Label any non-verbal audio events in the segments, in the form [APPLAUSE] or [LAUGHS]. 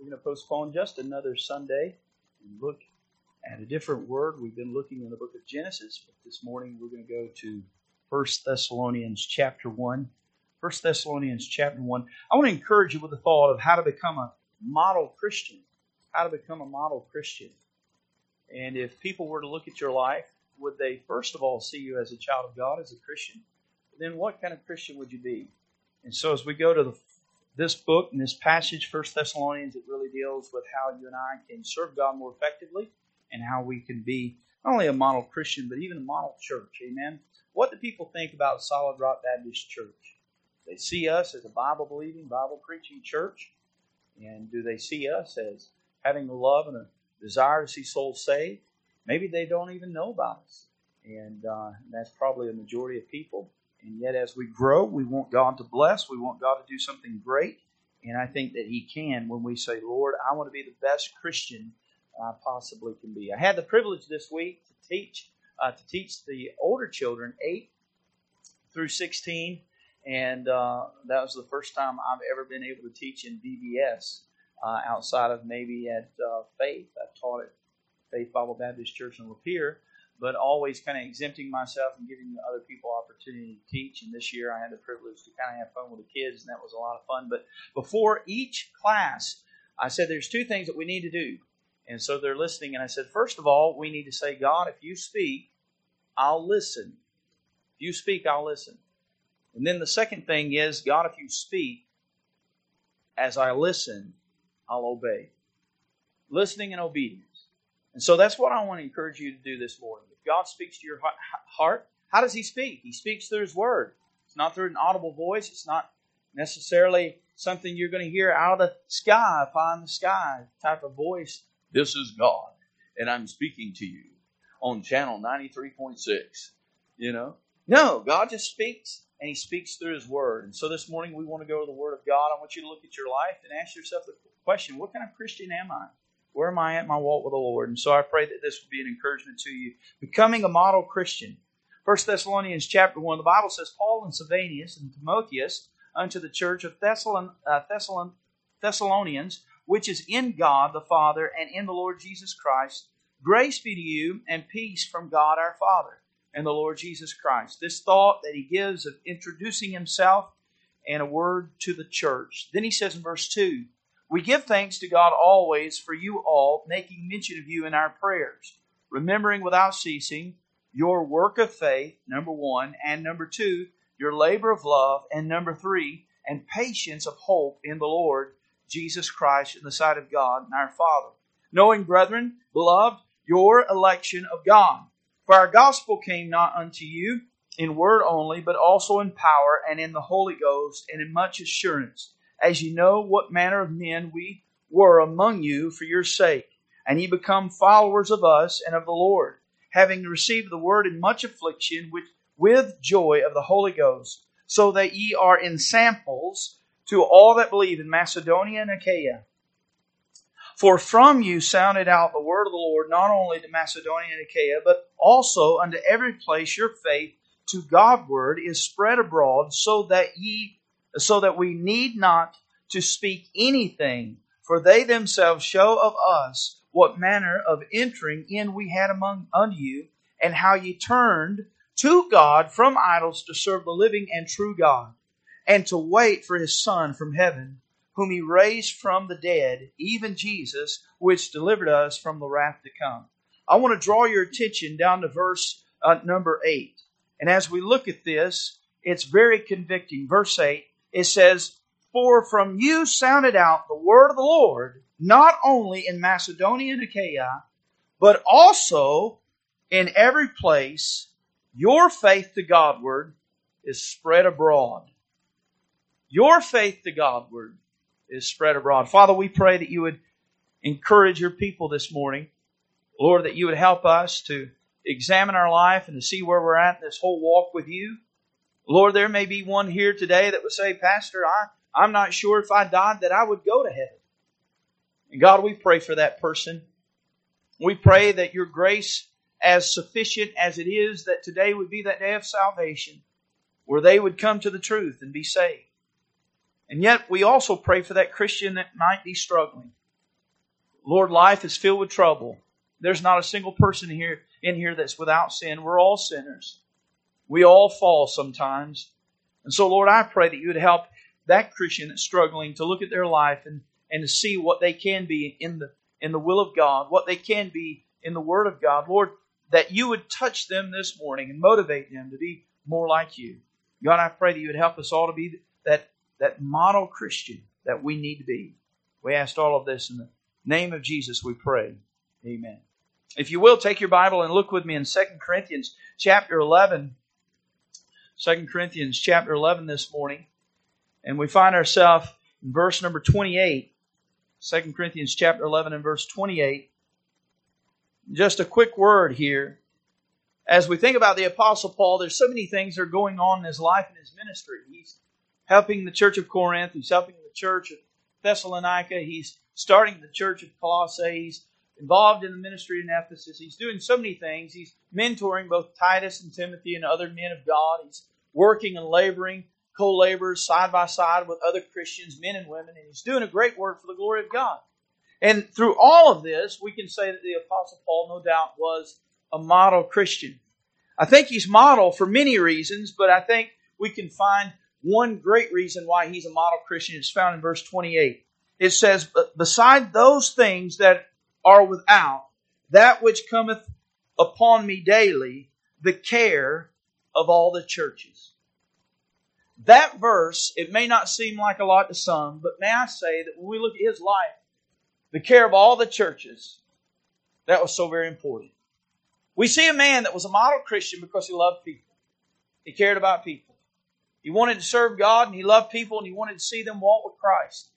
We're going to postpone just another Sunday and look at a different word. We've been looking in the book of Genesis, but this morning we're going to go to 1 Thessalonians chapter 1. 1 Thessalonians chapter 1. I want to encourage you with the thought of how to become a model Christian. How to become a model Christian. And if people were to look at your life, would they first of all see you as a child of God, as a Christian? Then what kind of Christian would you be? And so as we go to the this book and this passage, First Thessalonians, it really deals with how you and I can serve God more effectively and how we can be not only a model Christian, but even a model church. Amen. What do people think about Solid Rock Baptist Church? They see us as a Bible believing, Bible preaching church. And do they see us as having a love and a desire to see souls saved? Maybe they don't even know about us. And uh, that's probably a majority of people. And yet, as we grow, we want God to bless. We want God to do something great. And I think that He can when we say, Lord, I want to be the best Christian I possibly can be. I had the privilege this week to teach uh, to teach the older children, eight through sixteen, and uh, that was the first time I've ever been able to teach in VBS uh, outside of maybe at uh, Faith. I've taught at Faith Bible Baptist Church in Lapeer, but always kind of exempting myself and giving other people opportunity to teach. And this year I had the privilege to kind of have fun with the kids, and that was a lot of fun. But before each class, I said there's two things that we need to do. And so they're listening, and I said, first of all, we need to say, God, if you speak, I'll listen. If you speak, I'll listen. And then the second thing is, God, if you speak, as I listen, I'll obey. Listening and obedience. And so that's what I want to encourage you to do this morning. God speaks to your heart, how does He speak? He speaks through His Word. It's not through an audible voice. It's not necessarily something you're going to hear out of the sky, upon the sky type of voice. This is God, and I'm speaking to you on channel 93.6. You know? No, God just speaks, and He speaks through His Word. And so this morning we want to go to the Word of God. I want you to look at your life and ask yourself the question what kind of Christian am I? Where am I at my walk with the Lord? And so I pray that this will be an encouragement to you. Becoming a model Christian. 1 Thessalonians chapter 1, the Bible says, Paul and Silvanus and Timotheus unto the church of Thessalon, uh, Thessalon, Thessalonians, which is in God the Father and in the Lord Jesus Christ, grace be to you and peace from God our Father and the Lord Jesus Christ. This thought that he gives of introducing himself and a word to the church. Then he says in verse 2, we give thanks to God always for you all, making mention of you in our prayers, remembering without ceasing your work of faith, number one, and number two, your labor of love, and number three, and patience of hope in the Lord Jesus Christ in the sight of God and our Father. Knowing, brethren, beloved, your election of God. For our gospel came not unto you in word only, but also in power and in the Holy Ghost and in much assurance as ye know what manner of men we were among you for your sake. And ye become followers of us and of the Lord, having received the word in much affliction with, with joy of the Holy Ghost, so that ye are in samples to all that believe in Macedonia and Achaia. For from you sounded out the word of the Lord not only to Macedonia and Achaia, but also unto every place your faith to Godward is spread abroad, so that ye so that we need not to speak anything, for they themselves show of us what manner of entering in we had among unto you, and how ye turned to God from idols to serve the living and true God, and to wait for his Son from heaven, whom he raised from the dead, even Jesus, which delivered us from the wrath to come. I want to draw your attention down to verse uh, number 8. And as we look at this, it's very convicting. Verse 8 it says, For from you sounded out the word of the Lord, not only in Macedonia and Achaia, but also in every place, your faith to Godward is spread abroad. Your faith to Godward is spread abroad. Father, we pray that you would encourage your people this morning. Lord, that you would help us to examine our life and to see where we're at in this whole walk with you. Lord, there may be one here today that would say, Pastor, I, I'm not sure if I died that I would go to heaven. And God, we pray for that person. We pray that your grace, as sufficient as it is, that today would be that day of salvation, where they would come to the truth and be saved. And yet, we also pray for that Christian that might be struggling. Lord, life is filled with trouble. There's not a single person here in here that's without sin. We're all sinners. We all fall sometimes. And so, Lord, I pray that you would help that Christian that's struggling to look at their life and, and to see what they can be in the in the will of God, what they can be in the Word of God. Lord, that you would touch them this morning and motivate them to be more like you. God, I pray that you would help us all to be that, that model Christian that we need to be. We asked all of this in the name of Jesus, we pray. Amen. If you will, take your Bible and look with me in 2 Corinthians chapter 11. 2 Corinthians chapter 11 this morning. And we find ourselves in verse number 28. 2 Corinthians chapter 11 and verse 28. Just a quick word here. As we think about the Apostle Paul, there's so many things that are going on in his life and his ministry. He's helping the church of Corinth, he's helping the church of Thessalonica, he's starting the church of Colossae, he's involved in the ministry in Ephesus. He's doing so many things. He's mentoring both Titus and Timothy and other men of God. He's working and laboring, co laborers side by side with other Christians, men and women, and he's doing a great work for the glory of God. And through all of this, we can say that the Apostle Paul, no doubt, was a model Christian. I think he's model for many reasons, but I think we can find one great reason why he's a model Christian. It's found in verse 28. It says, beside those things that are without, that which cometh upon me daily, the care of all the churches. That verse, it may not seem like a lot to some, but may I say that when we look at his life, the care of all the churches, that was so very important. We see a man that was a model Christian because he loved people. He cared about people. He wanted to serve God and he loved people and he wanted to see them walk with Christ.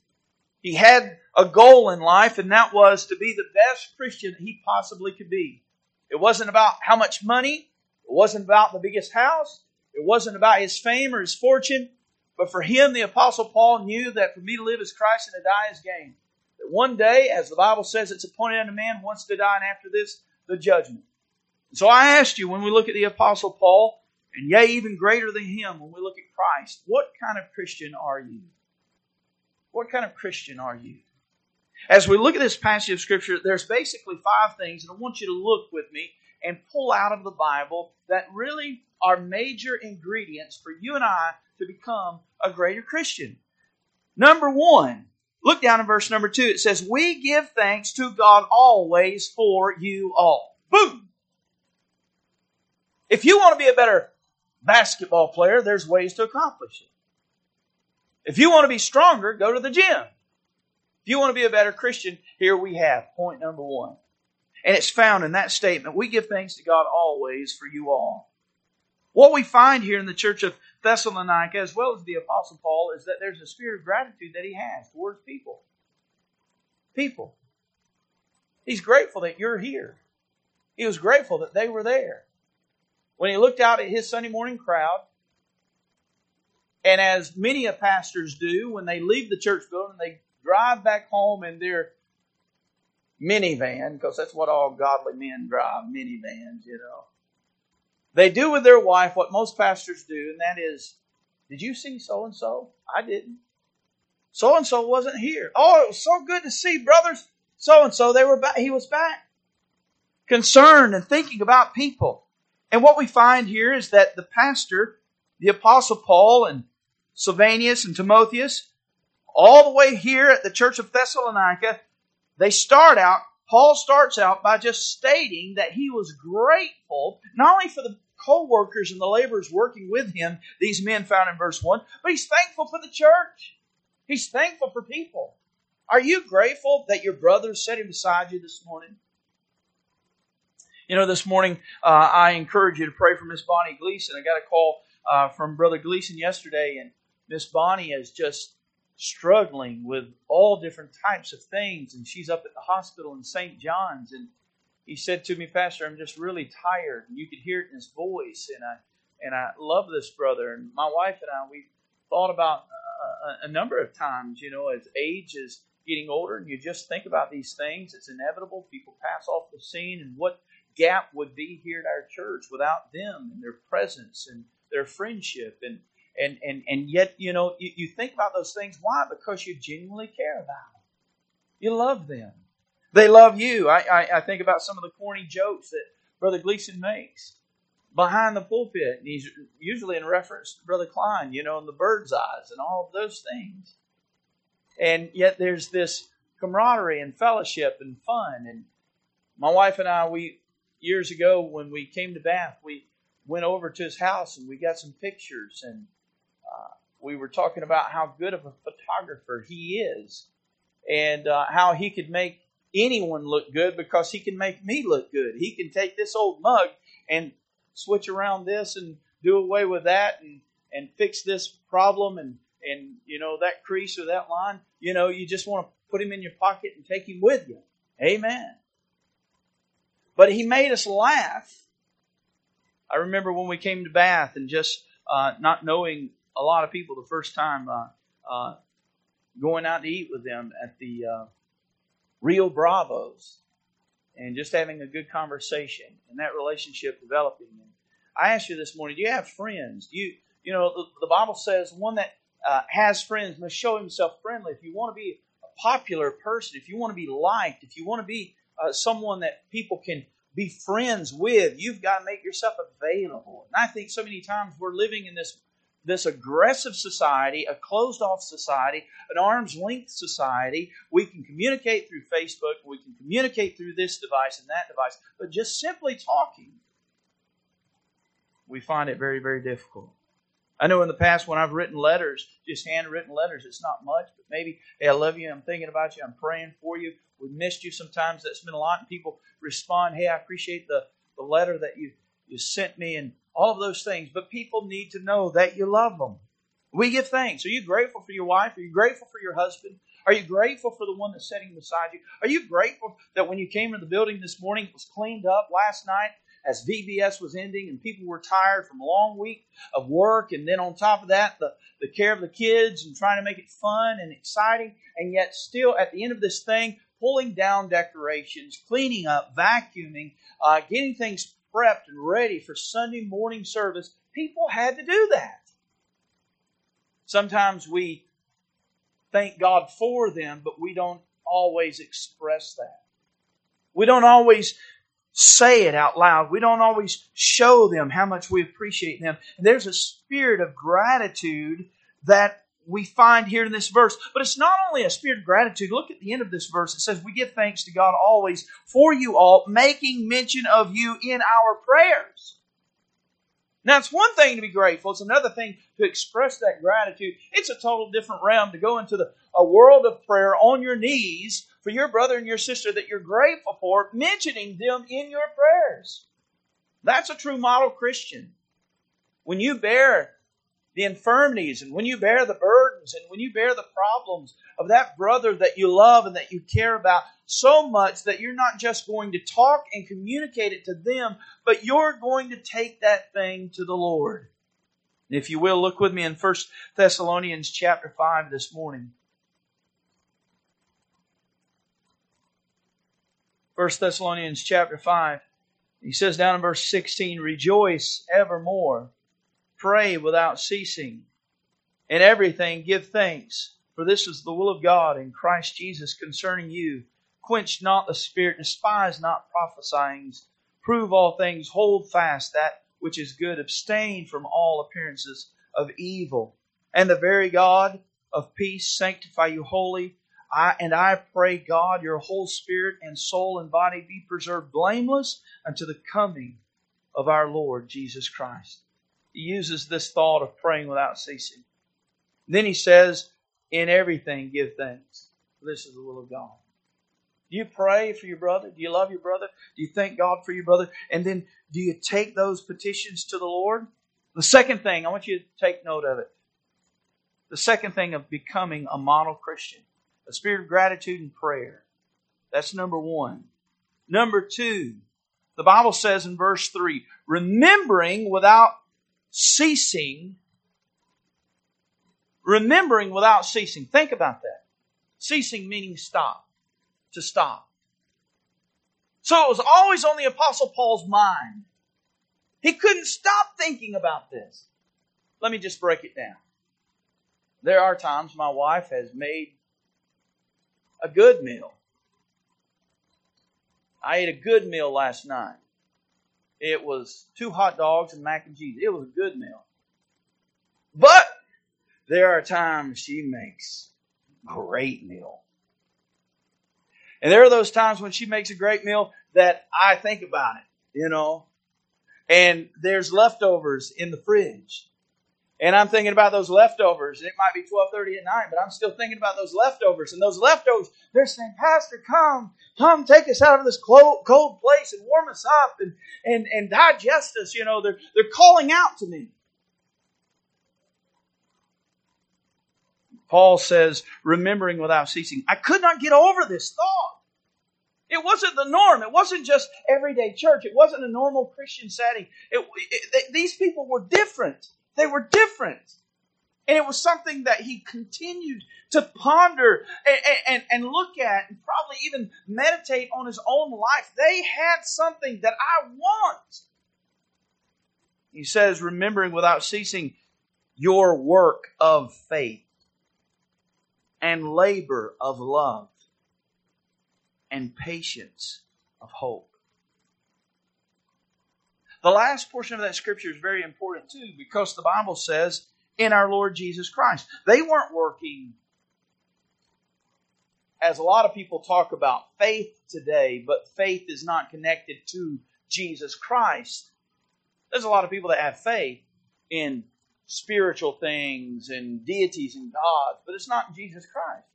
He had a goal in life and that was to be the best Christian he possibly could be. It wasn't about how much money. It wasn't about the biggest house. It wasn't about his fame or his fortune. But for him, the apostle Paul knew that for me to live as Christ and to die is gain. That one day, as the Bible says, it's appointed unto man once to die and after this, the judgment. So I asked you when we look at the Apostle Paul, and yea, even greater than him, when we look at Christ, what kind of Christian are you? What kind of Christian are you? As we look at this passage of Scripture, there's basically five things, and I want you to look with me and pull out of the Bible that really are major ingredients for you and I to become a greater Christian. Number one, look down in verse number two. It says, We give thanks to God always for you all. Boom! If you want to be a better basketball player, there's ways to accomplish it. If you want to be stronger, go to the gym. If you want to be a better Christian, here we have point number one. And it's found in that statement. We give thanks to God always for you all. What we find here in the church of Thessalonica, as well as the Apostle Paul, is that there's a spirit of gratitude that he has towards people. People. He's grateful that you're here. He was grateful that they were there when he looked out at his Sunday morning crowd, and as many of pastors do, when they leave the church building, they drive back home in their minivan, because that's what all godly men drive, minivans, you know. They do with their wife what most pastors do, and that is, did you see so and so? I didn't. So and so wasn't here. Oh, it was so good to see brothers. So and so, they were back. He was back. Concerned and thinking about people. And what we find here is that the pastor, the apostle Paul and Silvanus and Timotheus, all the way here at the church of Thessalonica, they start out, Paul starts out by just stating that he was grateful, not only for the co-workers and the laborers working with him, these men found in verse 1, but he's thankful for the church. He's thankful for people. Are you grateful that your brother is sitting beside you this morning? You know, this morning uh, I encourage you to pray for Miss Bonnie Gleason. I got a call uh, from Brother Gleason yesterday, and Miss Bonnie is just struggling with all different types of things, and she's up at the hospital in St. John's. And he said to me, Pastor, I'm just really tired. And you could hear it in his voice, and I and I love this brother. And my wife and I, we thought about uh, a, a number of times, you know, as age is getting older, and you just think about these things. It's inevitable. People pass off the scene, and what gap would be here at our church without them and their presence and their friendship and and and and yet you know you, you think about those things why because you genuinely care about them you love them They love you. I, I, I think about some of the corny jokes that Brother Gleason makes behind the pulpit. And he's usually in reference to Brother Klein, you know, and the bird's eyes and all of those things. And yet there's this camaraderie and fellowship and fun. And my wife and I, we years ago when we came to Bath, we went over to his house and we got some pictures and uh, we were talking about how good of a photographer he is and uh, how he could make anyone look good because he can make me look good. He can take this old mug and switch around this and do away with that and, and fix this problem and, and you know that crease or that line. You know, you just want to put him in your pocket and take him with you. Amen. But he made us laugh. I remember when we came to Bath and just uh, not knowing a lot of people the first time, uh, uh, going out to eat with them at the uh, Rio Bravos and just having a good conversation and that relationship developing. And I asked you this morning, do you have friends? Do you, you know, the, the Bible says one that uh, has friends must show himself friendly. If you want to be a popular person, if you want to be liked, if you want to be someone that people can be friends with, you've got to make yourself available. And I think so many times we're living in this this aggressive society, a closed off society, an arm's length society. We can communicate through Facebook, we can communicate through this device and that device, but just simply talking, we find it very, very difficult. I know in the past when I've written letters, just handwritten letters, it's not much, but maybe, hey, I love you, I'm thinking about you, I'm praying for you. We missed you sometimes. That's been a lot. And people respond, hey, I appreciate the, the letter that you, you sent me and all of those things. But people need to know that you love them. We give thanks. Are you grateful for your wife? Are you grateful for your husband? Are you grateful for the one that's sitting beside you? Are you grateful that when you came into the building this morning, it was cleaned up last night as VBS was ending and people were tired from a long week of work? And then on top of that, the, the care of the kids and trying to make it fun and exciting. And yet, still at the end of this thing, pulling down decorations, cleaning up, vacuuming, uh, getting things prepped and ready for Sunday morning service, people had to do that. Sometimes we thank God for them, but we don't always express that. We don't always say it out loud. We don't always show them how much we appreciate them. And there's a spirit of gratitude that we find here in this verse. But it's not only a spirit of gratitude. Look at the end of this verse. It says, We give thanks to God always for you all, making mention of you in our prayers. Now, it's one thing to be grateful, it's another thing to express that gratitude. It's a total different realm to go into the, a world of prayer on your knees for your brother and your sister that you're grateful for, mentioning them in your prayers. That's a true model Christian. When you bear the infirmities and when you bear the burdens and when you bear the problems of that brother that you love and that you care about so much that you're not just going to talk and communicate it to them, but you're going to take that thing to the Lord. And if you will, look with me in 1 Thessalonians chapter 5 this morning. 1 Thessalonians chapter 5. He says down in verse 16, Rejoice evermore Pray without ceasing. In everything give thanks, for this is the will of God in Christ Jesus concerning you. Quench not the spirit, despise not prophesying. Prove all things, hold fast that which is good, abstain from all appearances of evil. And the very God of peace sanctify you wholly. I, and I pray, God, your whole spirit and soul and body be preserved blameless unto the coming of our Lord Jesus Christ he uses this thought of praying without ceasing. Then he says, In everything give thanks. This is the will of God. Do you pray for your brother? Do you love your brother? Do you thank God for your brother? And then do you take those petitions to the Lord? The second thing, I want you to take note of it. The second thing of becoming a model Christian, a spirit of gratitude and prayer. That's number one. Number two, the Bible says in verse 3 remembering without ceasing, remembering without ceasing. Think about that. Ceasing meaning stop, to stop. So it was always on the Apostle Paul's mind. He couldn't stop thinking about this. Let me just break it down. There are times my wife has made a good meal. I ate a good meal last night. It was two hot dogs and mac and cheese. It was a good meal. But there are times she makes great meal. And there are those times when she makes a great meal that I think about it, you know. And there's leftovers in the fridge. And I'm thinking about those leftovers. It might be 12:30 at night, but I'm still thinking about those leftovers. And those leftovers, they're saying, "Pastor, come, come, take us out of this cold, cold place and warm us up and and and digest us." You know, they're they're calling out to me. Paul says, remembering without ceasing, I could not get over this thought. It wasn't the norm. It wasn't just everyday church. It wasn't a normal Christian setting. It, it, these people were different. They were different. And it was something that he continued to ponder and, and, and, look at and probably even meditate on his own life. They had something that I want. He says, remembering without ceasing your work of faith and labor of love and patience of hope. The last portion of that scripture is very important too because the Bible says in our Lord Jesus Christ. They weren't working as a lot of people talk about faith today, but faith is not connected to Jesus Christ. There's a lot of people that have faith in spiritual things and deities and gods, but it's not Jesus Christ.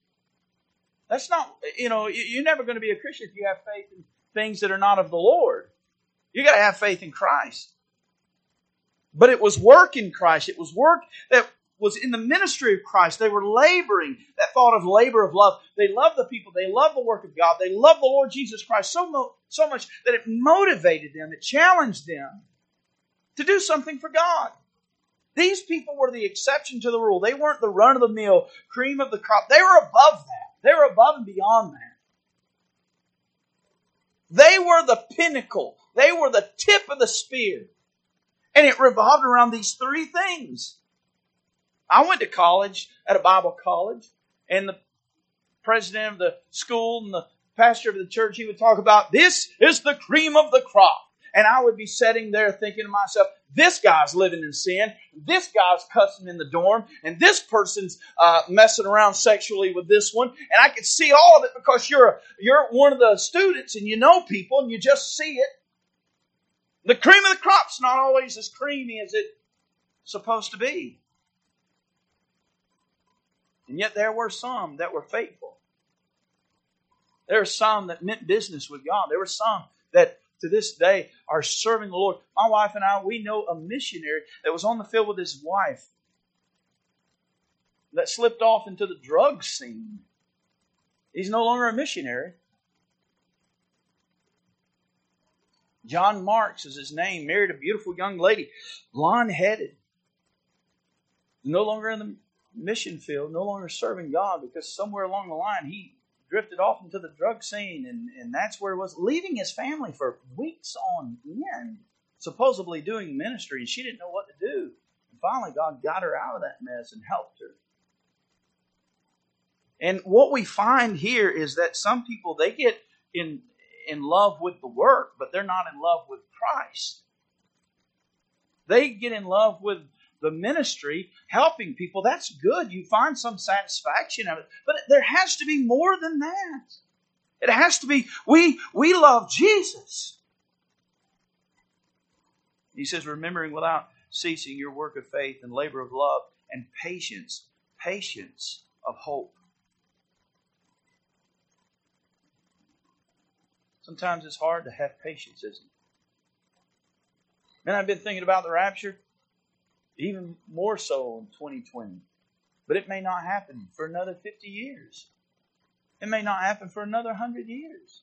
That's not, you know, you're never going to be a Christian if you have faith in things that are not of the Lord. You got to have faith in Christ. But it was work in Christ. It was work that was in the ministry of Christ. They were laboring. That thought of labor of love. They loved the people. They loved the work of God. They loved the Lord Jesus Christ so, mo- so much that it motivated them. It challenged them to do something for God. These people were the exception to the rule. They weren't the run of the mill, cream of the crop. They were above that. They were above and beyond that. They were the pinnacle. They were the tip of the spear. And it revolved around these three things. I went to college at a Bible college, and the president of the school and the pastor of the church, he would talk about this is the cream of the crop. And I would be sitting there thinking to myself, this guy's living in sin, this guy's cussing in the dorm, and this person's uh, messing around sexually with this one, and I could see all of it because you're a, you're one of the students and you know people and you just see it. The cream of the crop's not always as creamy as it's supposed to be, and yet there were some that were faithful. There were some that meant business with God. There were some that to this day are serving the Lord. My wife and I, we know a missionary that was on the field with his wife that slipped off into the drug scene. He's no longer a missionary. John Marks is his name, married a beautiful young lady, blonde headed. No longer in the mission field, no longer serving God because somewhere along the line he drifted off into the drug scene, and, and that's where he was, leaving his family for weeks on end, supposedly doing ministry, and she didn't know what to do. And finally, God got her out of that mess and helped her. And what we find here is that some people they get in in love with the work, but they're not in love with Christ. They get in love with the ministry, helping people, that's good. You find some satisfaction of it. But there has to be more than that. It has to be, we, we love Jesus. He says, remembering without ceasing your work of faith and labor of love and patience, patience of hope. Sometimes it's hard to have patience, isn't it? Man, I've been thinking about the rapture even more so in 2020. But it may not happen for another 50 years. It may not happen for another 100 years.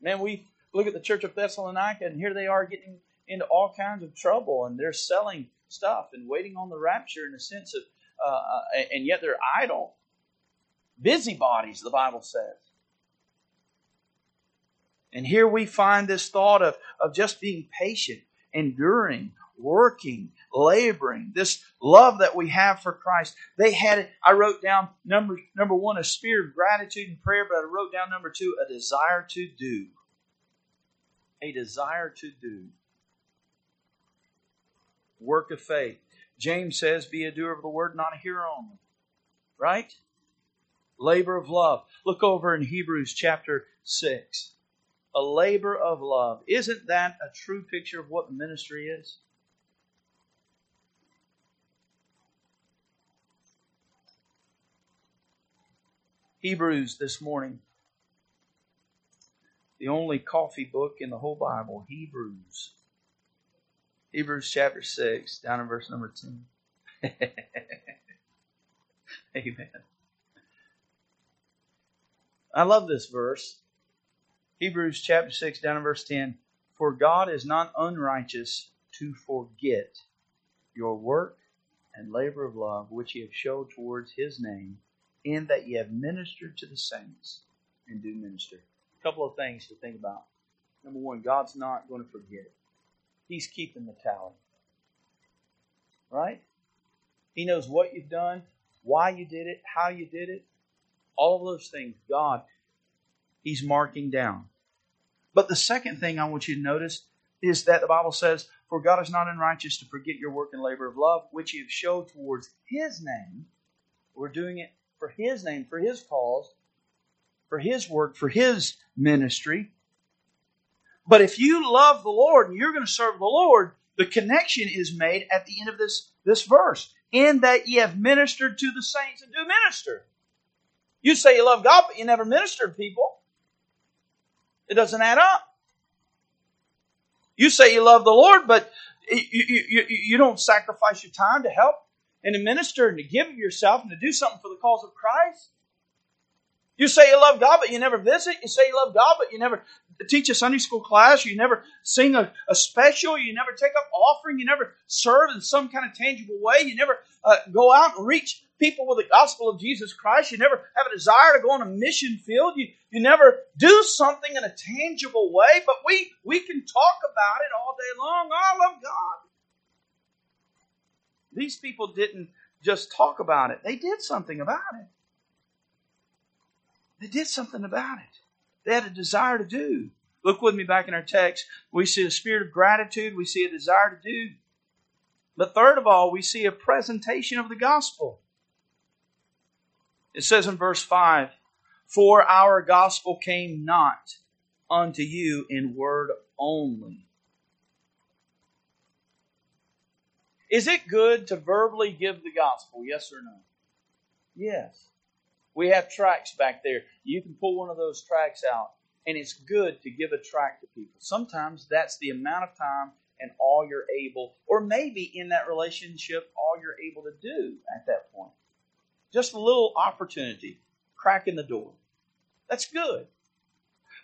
Man, we look at the church of Thessalonica, and here they are getting into all kinds of trouble, and they're selling stuff and waiting on the rapture in a sense of, uh, uh and yet they're idle. Busybodies, the Bible says. And here we find this thought of, of just being patient enduring, working, laboring, this love that we have for Christ. They had it. I wrote down number number one, a spirit of gratitude and prayer, but I wrote down number two, a desire to do. A desire to do. Work of faith. James says, Be a doer of the word, not a hearer only. Right? Labor of love. Look over in Hebrews chapter 6 a labor of love. Isn't that a true picture of what ministry is? Hebrews this morning. The only coffee book in the whole Bible, Hebrews. Hebrews chapter 6, down in verse number 10. [LAUGHS] Amen. I love this verse. Hebrews chapter 6, down in verse 10. For God is not unrighteous to forget your work and labor of love which ye have showed towards his name, in that ye have ministered to the saints and do minister. A couple of things to think about. Number one, God's not going to forget. He's keeping the tally. Right? He knows what you've done, why you did it, how you did it. All of those things, God, He's marking down. But the second thing I want you to notice is that the Bible says, For God is not unrighteous to forget your work and labor of love, which you have showed towards His name. We're doing it for His name, for His cause, for His work, for His ministry. But if you love the Lord and you're going to serve the Lord, the connection is made at the end of this, this verse. In that ye have ministered to the saints and do minister. You say you love God, but you never minister to people. It doesn't add up. You say you love the Lord, but you, you, you, don't sacrifice your time to help and to minister and to give of yourself and to do something for the cause of Christ. You say you love God, but you never visit. You say you love God, but you never teach a Sunday school class. You never sing a, a special. You never take up offering. You never serve in some kind of tangible way. You never uh, go out and reach people with the gospel of Jesus Christ. You never have a desire to go on a mission field. You, you never do something in a tangible way, but we, we can talk about it all day long. I love God. These people didn't just talk about it, they did something about it. They did something about it. They had a desire to do. Look with me back in our text. We see a spirit of gratitude, we see a desire to do. But third of all, we see a presentation of the gospel. It says in verse 5 For our gospel came not unto you in word only. Is it good to verbally give the gospel? Yes or no? Yes. We have tracks back there. You can pull one of those tracks out, and it's good to give a tract to people. Sometimes that's the amount of time and all you're able, or maybe in that relationship, all you're able to do at that point. Just a little opportunity, crack in the door. That's good.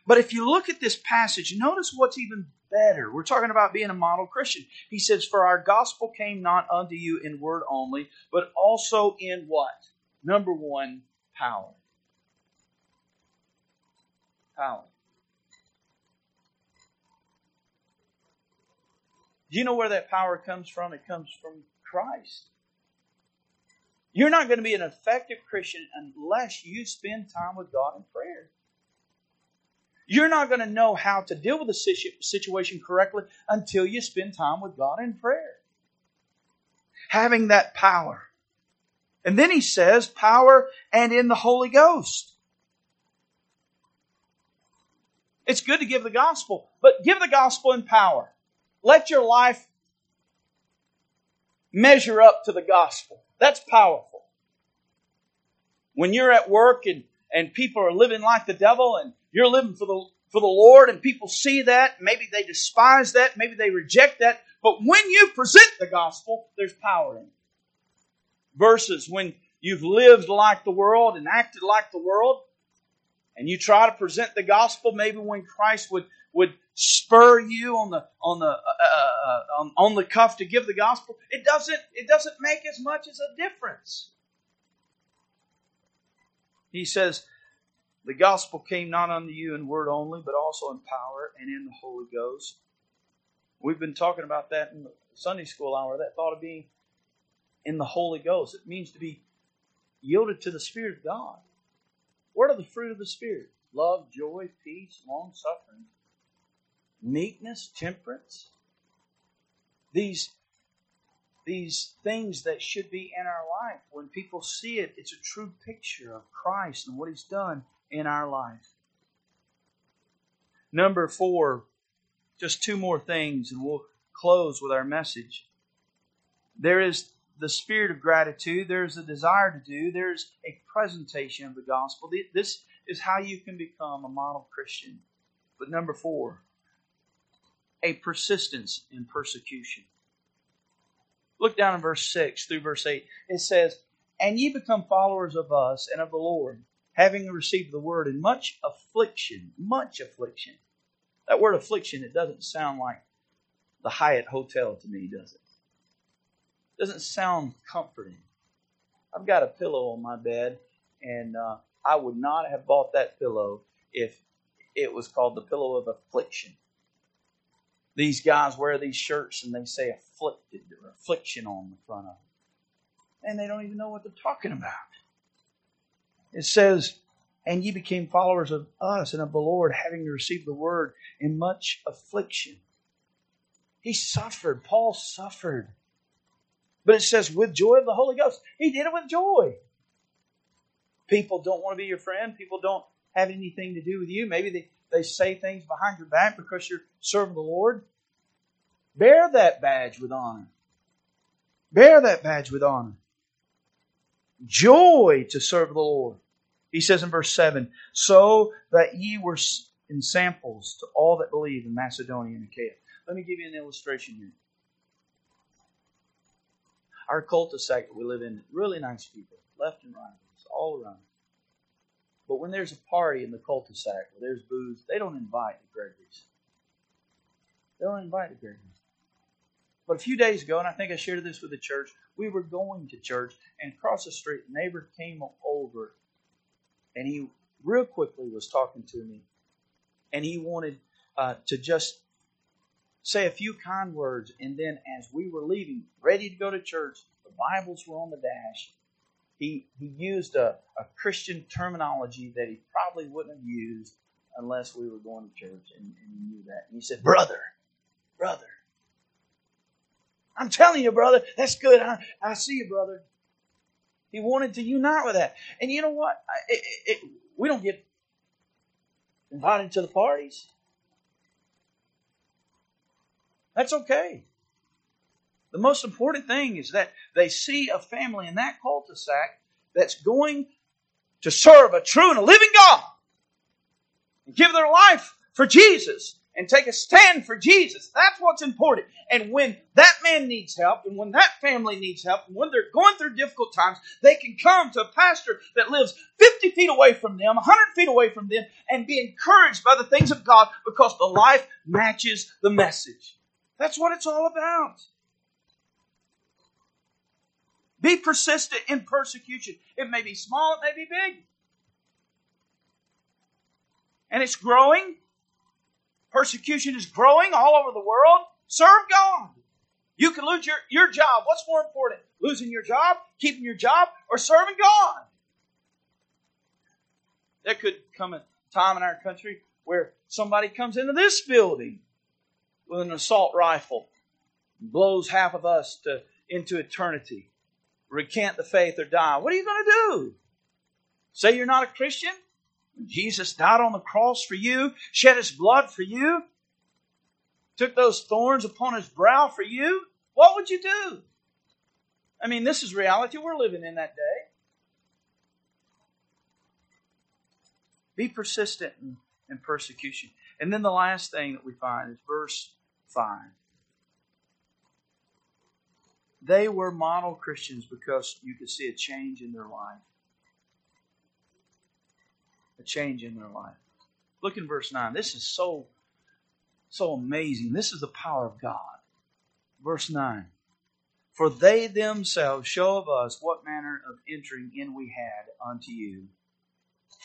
But if you look at this passage, notice what's even better. We're talking about being a model Christian. He says, For our gospel came not unto you in word only, but also in what? Number one, power. Power. Do you know where that power comes from? It comes from Christ. You're not going to be an effective Christian unless you spend time with God in prayer. You're not going to know how to deal with the situation correctly until you spend time with God in prayer. Having that power. And then he says, power and in the Holy Ghost. It's good to give the gospel, but give the gospel in power. Let your life measure up to the gospel. That's powerful. When you're at work and, and people are living like the devil and you're living for the, for the Lord and people see that, maybe they despise that, maybe they reject that, but when you present the gospel, there's power in it. Versus when you've lived like the world and acted like the world, and you try to present the gospel, maybe when Christ would would spur you on the on the uh, uh, uh, on, on the cuff to give the gospel, it doesn't it doesn't make as much as a difference. He says, "The gospel came not unto you in word only, but also in power and in the Holy Ghost." We've been talking about that in the Sunday school hour that thought of being in the Holy Ghost. It means to be yielded to the Spirit of God. What are the fruit of the Spirit? Love, joy, peace, long suffering, meekness, temperance. These, these things that should be in our life. When people see it, it's a true picture of Christ and what He's done in our life. Number four, just two more things, and we'll close with our message. There is the spirit of gratitude, there's a desire to do, there's a presentation of the gospel. This is how you can become a model Christian. But number four, a persistence in persecution. Look down in verse 6 through verse 8. It says, And ye become followers of us and of the Lord, having received the word in much affliction, much affliction. That word affliction, it doesn't sound like the Hyatt Hotel to me, does it? it doesn't sound comforting. I've got a pillow on my bed, and uh, I would not have bought that pillow if it was called the pillow of affliction. These guys wear these shirts and they say afflicted or affliction on the front of them. And they don't even know what they're talking about. It says, And ye became followers of us and of the Lord, having received the word in much affliction. He suffered. Paul suffered. But it says, with joy of the Holy Ghost. He did it with joy. People don't want to be your friend. People don't have anything to do with you. Maybe they, they say things behind your back because you're serving the Lord. Bear that badge with honor. Bear that badge with honor. Joy to serve the Lord. He says in verse 7 So that ye were in samples to all that believe in Macedonia and Achaia. Let me give you an illustration here. Our cul-de-sac we live in, really nice people, left and right, all around. But when there's a party in the cul-de-sac where there's booze, they don't invite the Gregory's. They don't invite the Gregory's. But a few days ago, and I think I shared this with the church, we were going to church, and across the street, a neighbor came over, and he real quickly was talking to me, and he wanted uh, to just say a few kind words, and then as we were leaving, ready to go to church, the Bibles were on the dash. He he used a, a Christian terminology that he probably wouldn't have used unless we were going to church, and, and he knew that. And he said, "Brother, brother." I'm telling you, brother, that's good. I, I see you, brother. He wanted to unite with that. And you know what? It, it, we don't get invited to the parties. That's okay. The most important thing is that they see a family in that cul-de-sac that's going to serve a true and a living God and give their life for Jesus and take a stand for Jesus. That's what's important. And when that man needs help, and when that family needs help, and when they're going through difficult times, they can come to a pastor that lives 50 feet away from them, 100 feet away from them, and be encouraged by the things of God because the life matches the message. That's what it's all about. Be persistent in persecution. It may be small, it may be big. And it's growing. Persecution is growing all over the world. Serve God. You can lose your, your job. What's more important? Losing your job, keeping your job, or serving God? There could come a time in our country where somebody comes into this building with an assault rifle, blows half of us to, into eternity, recant the faith or die. What are you going to do? Say you're not a Christian? Jesus died on the cross for you, shed his blood for you, took those thorns upon his brow for you. What would you do? I mean, this is reality. We're living in that day. Be persistent in, in persecution. And then the last thing that we find is verse 5. They were model Christians because you could see a change in their life. A change in their life. Look in verse 9. This is so, so amazing. This is the power of God. Verse 9. For they themselves show of us what manner of entering in we had unto you,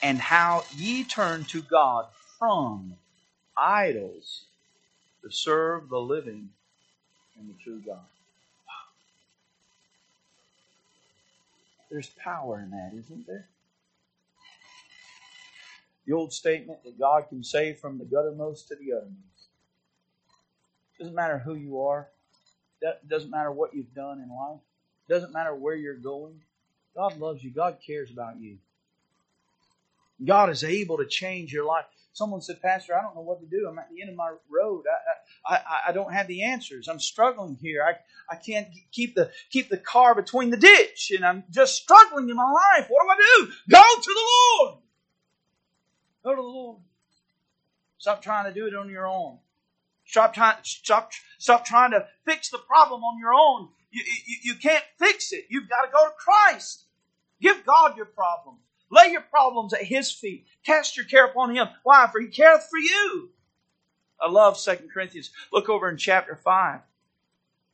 and how ye turned to God from idols to serve the living and the true God. There's power in that, isn't there? The old statement that God can save from the guttermost to the uttermost. Doesn't matter who you are. Doesn't matter what you've done in life. Doesn't matter where you're going. God loves you. God cares about you. God is able to change your life. Someone said, Pastor, I don't know what to do. I'm at the end of my road. I, I, I don't have the answers. I'm struggling here. I, I can't keep the keep the car between the ditch, and I'm just struggling in my life. What do I do? Go to the Lord. Go to the Lord. Stop trying to do it on your own. Stop trying. Stop. Stop trying to fix the problem on your own. You, you, you can't fix it. You've got to go to Christ. Give God your problem. Lay your problems at His feet. Cast your care upon Him. Why? For He careth for you. I love 2 Corinthians. Look over in chapter 5.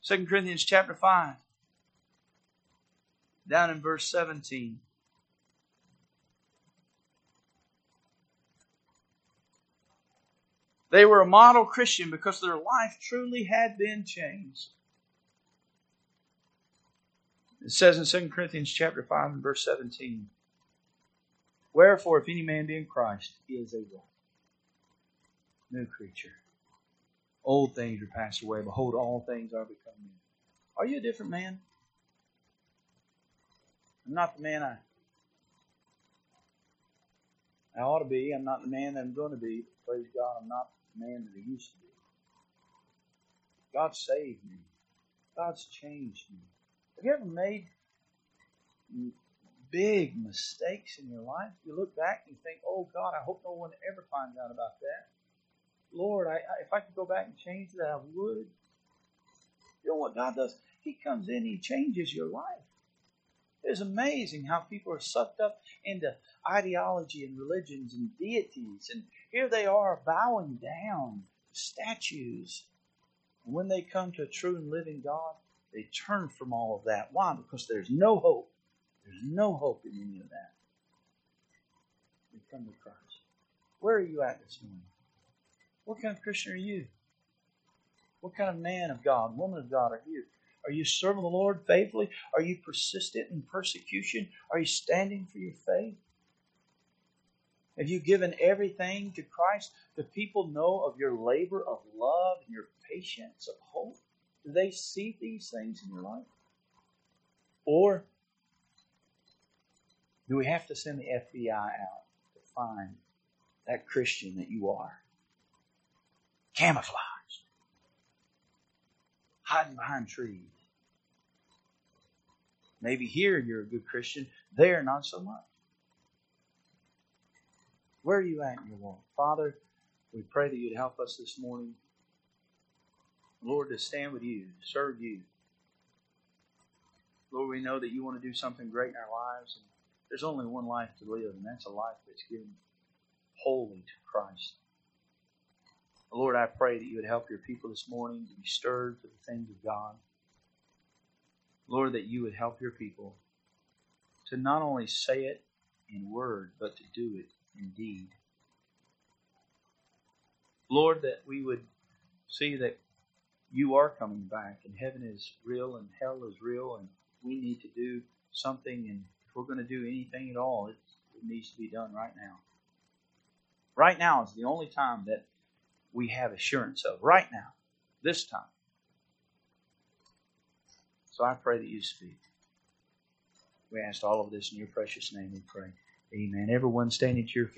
2 Corinthians chapter 5. Down in verse 17. They were a model Christian because their life truly had been changed. It says in 2 Corinthians chapter 5 and verse 17. Wherefore, if any man be in Christ, he is a what? New creature. Old things are passed away. Behold, all things are become new. Are you a different man? I'm not the man I, I ought to be. I'm not the man that I'm going to be. Praise God, I'm not the man that I used to be. God saved me. God's changed me. Have you ever made big mistakes in your life? You look back and you think, oh God, I hope no one ever finds out about that. Lord, I, I, if I could go back and change that, I would. You know what God does? He comes in, He changes your life. It's amazing how people are sucked up into ideology and religions and deities, and here they are bowing down statues. And when they come to a true and living God, they turn from all of that. Why? Because there's no hope. There's no hope in any of that. They come to Christ. Where are you at this morning? What kind of Christian are you? What kind of man of God, woman of God are you? Are you serving the Lord faithfully? Are you persistent in persecution? Are you standing for your faith? Have you given everything to Christ? Do people know of your labor of love and your patience of hope? Do they see these things in your life? Or do we have to send the FBI out to find that Christian that you are? Camouflaged, hiding behind trees. Maybe here you're a good Christian, there not so much. Where are you at in your walk? Father, we pray that you'd help us this morning. Lord, to stand with you, to serve you. Lord, we know that you want to do something great in our lives. And there's only one life to live, and that's a life that's given wholly to Christ. Lord, I pray that you would help your people this morning to be stirred for the things of God. Lord, that you would help your people to not only say it in word, but to do it in deed. Lord, that we would see that you are coming back and heaven is real and hell is real and we need to do something if we're going to do anything at all, it, it needs to be done right now. Right now is the only time that we have assurance of. Right now. This time. So I pray that you speak. We ask all of this in your precious name, we pray. Amen. Everyone standing to your feet.